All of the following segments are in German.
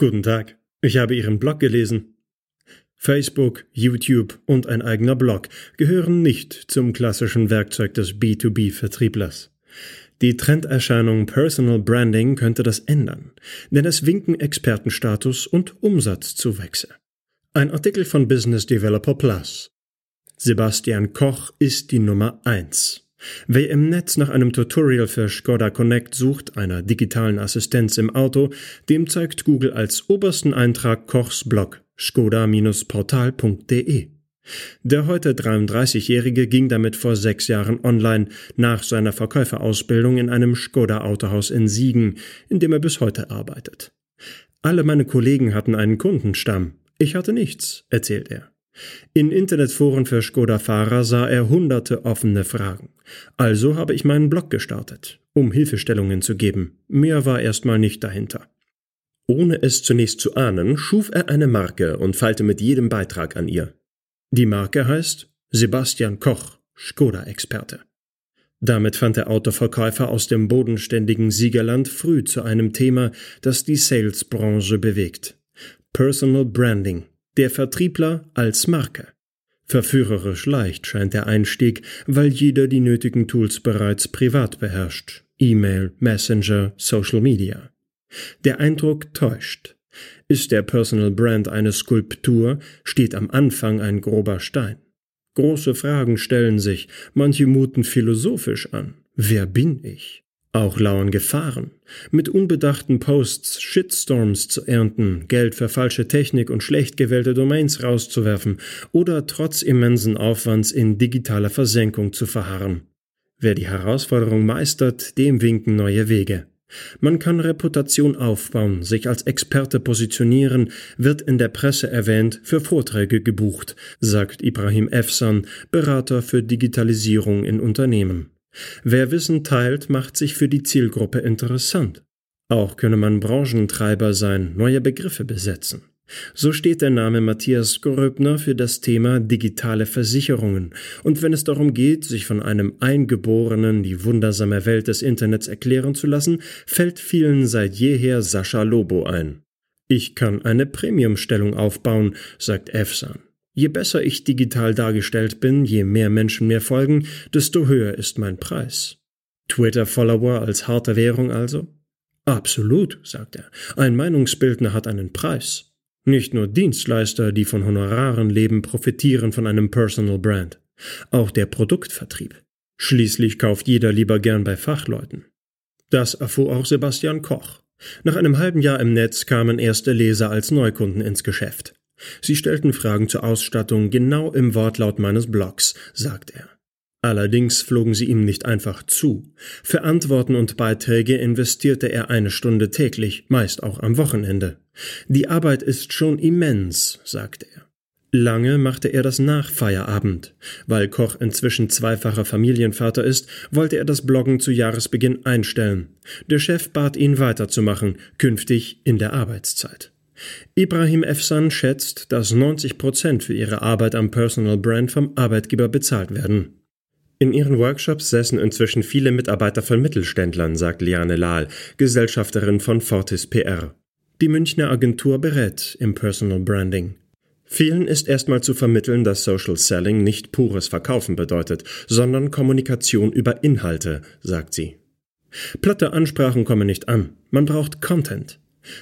Guten Tag, ich habe Ihren Blog gelesen. Facebook, YouTube und ein eigener Blog gehören nicht zum klassischen Werkzeug des B2B-Vertrieblers. Die Trenderscheinung Personal Branding könnte das ändern, denn es winken Expertenstatus und Umsatzzuwächse. Ein Artikel von Business Developer Plus. Sebastian Koch ist die Nummer eins. Wer im Netz nach einem Tutorial für Skoda Connect sucht, einer digitalen Assistenz im Auto, dem zeigt Google als obersten Eintrag Kochs Blog skoda-portal.de. Der heute 33-Jährige ging damit vor sechs Jahren online nach seiner Verkäuferausbildung in einem Skoda-Autohaus in Siegen, in dem er bis heute arbeitet. Alle meine Kollegen hatten einen Kundenstamm. Ich hatte nichts, erzählt er. In Internetforen für Skoda-Fahrer sah er hunderte offene Fragen. Also habe ich meinen Blog gestartet, um Hilfestellungen zu geben. Mehr war erstmal nicht dahinter. Ohne es zunächst zu ahnen, schuf er eine Marke und feilte mit jedem Beitrag an ihr. Die Marke heißt Sebastian Koch, Skoda-Experte. Damit fand der Autoverkäufer aus dem bodenständigen Siegerland früh zu einem Thema, das die Salesbranche bewegt. Personal Branding, der Vertriebler als Marke. Verführerisch leicht scheint der Einstieg, weil jeder die nötigen Tools bereits privat beherrscht. E-Mail, Messenger, Social Media. Der Eindruck täuscht. Ist der Personal Brand eine Skulptur, steht am Anfang ein grober Stein. Große Fragen stellen sich, manche muten philosophisch an. Wer bin ich? Auch lauern Gefahren. Mit unbedachten Posts Shitstorms zu ernten, Geld für falsche Technik und schlecht gewählte Domains rauszuwerfen oder trotz immensen Aufwands in digitaler Versenkung zu verharren. Wer die Herausforderung meistert, dem winken neue Wege. Man kann Reputation aufbauen, sich als Experte positionieren, wird in der Presse erwähnt, für Vorträge gebucht, sagt Ibrahim Efsan, Berater für Digitalisierung in Unternehmen. Wer Wissen teilt, macht sich für die Zielgruppe interessant. Auch könne man Branchentreiber sein, neue Begriffe besetzen. So steht der Name Matthias Gröbner für das Thema digitale Versicherungen. Und wenn es darum geht, sich von einem Eingeborenen die wundersame Welt des Internets erklären zu lassen, fällt vielen seit jeher Sascha Lobo ein. Ich kann eine Premiumstellung aufbauen, sagt Efsan. Je besser ich digital dargestellt bin, je mehr Menschen mir folgen, desto höher ist mein Preis. Twitter-Follower als harte Währung also? Absolut, sagt er. Ein Meinungsbildner hat einen Preis. Nicht nur Dienstleister, die von Honoraren leben, profitieren von einem Personal Brand. Auch der Produktvertrieb. Schließlich kauft jeder lieber gern bei Fachleuten. Das erfuhr auch Sebastian Koch. Nach einem halben Jahr im Netz kamen erste Leser als Neukunden ins Geschäft. Sie stellten Fragen zur Ausstattung genau im Wortlaut meines Blogs, sagt er. Allerdings flogen sie ihm nicht einfach zu. Für Antworten und Beiträge investierte er eine Stunde täglich, meist auch am Wochenende. Die Arbeit ist schon immens, sagt er. Lange machte er das nach Feierabend. Weil Koch inzwischen zweifacher Familienvater ist, wollte er das Bloggen zu Jahresbeginn einstellen. Der Chef bat ihn weiterzumachen, künftig in der Arbeitszeit. Ibrahim Efsan schätzt, dass 90 Prozent für ihre Arbeit am Personal Brand vom Arbeitgeber bezahlt werden. In ihren Workshops säßen inzwischen viele Mitarbeiter von Mittelständlern, sagt Liane Lahl, Gesellschafterin von Fortis PR. Die Münchner Agentur berät im Personal Branding. Vielen ist erstmal zu vermitteln, dass Social Selling nicht pures Verkaufen bedeutet, sondern Kommunikation über Inhalte, sagt sie. Platte Ansprachen kommen nicht an. Man braucht Content.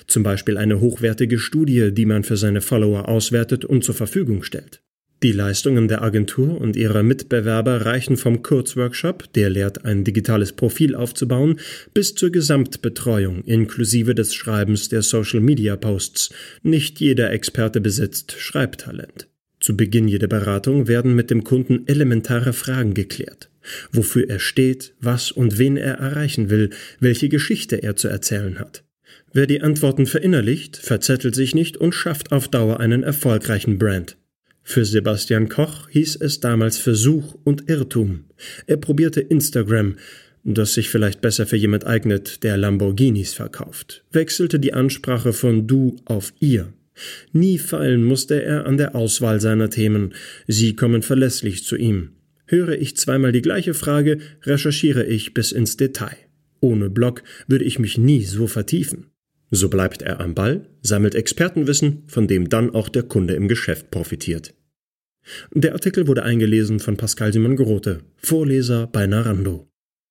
Zum Beispiel eine hochwertige Studie, die man für seine Follower auswertet und zur Verfügung stellt. Die Leistungen der Agentur und ihrer Mitbewerber reichen vom Kurzworkshop, der lehrt, ein digitales Profil aufzubauen, bis zur Gesamtbetreuung inklusive des Schreibens der Social-Media-Posts. Nicht jeder Experte besitzt Schreibtalent. Zu Beginn jeder Beratung werden mit dem Kunden elementare Fragen geklärt. Wofür er steht, was und wen er erreichen will, welche Geschichte er zu erzählen hat. Wer die Antworten verinnerlicht, verzettelt sich nicht und schafft auf Dauer einen erfolgreichen Brand. Für Sebastian Koch hieß es damals Versuch und Irrtum. Er probierte Instagram, das sich vielleicht besser für jemand eignet, der Lamborghinis verkauft, wechselte die Ansprache von du auf ihr. Nie fallen musste er an der Auswahl seiner Themen, sie kommen verlässlich zu ihm. Höre ich zweimal die gleiche Frage, recherchiere ich bis ins Detail. Ohne Blog würde ich mich nie so vertiefen. So bleibt er am Ball, sammelt Expertenwissen, von dem dann auch der Kunde im Geschäft profitiert. Der Artikel wurde eingelesen von Pascal Simon Grote, Vorleser bei Narando.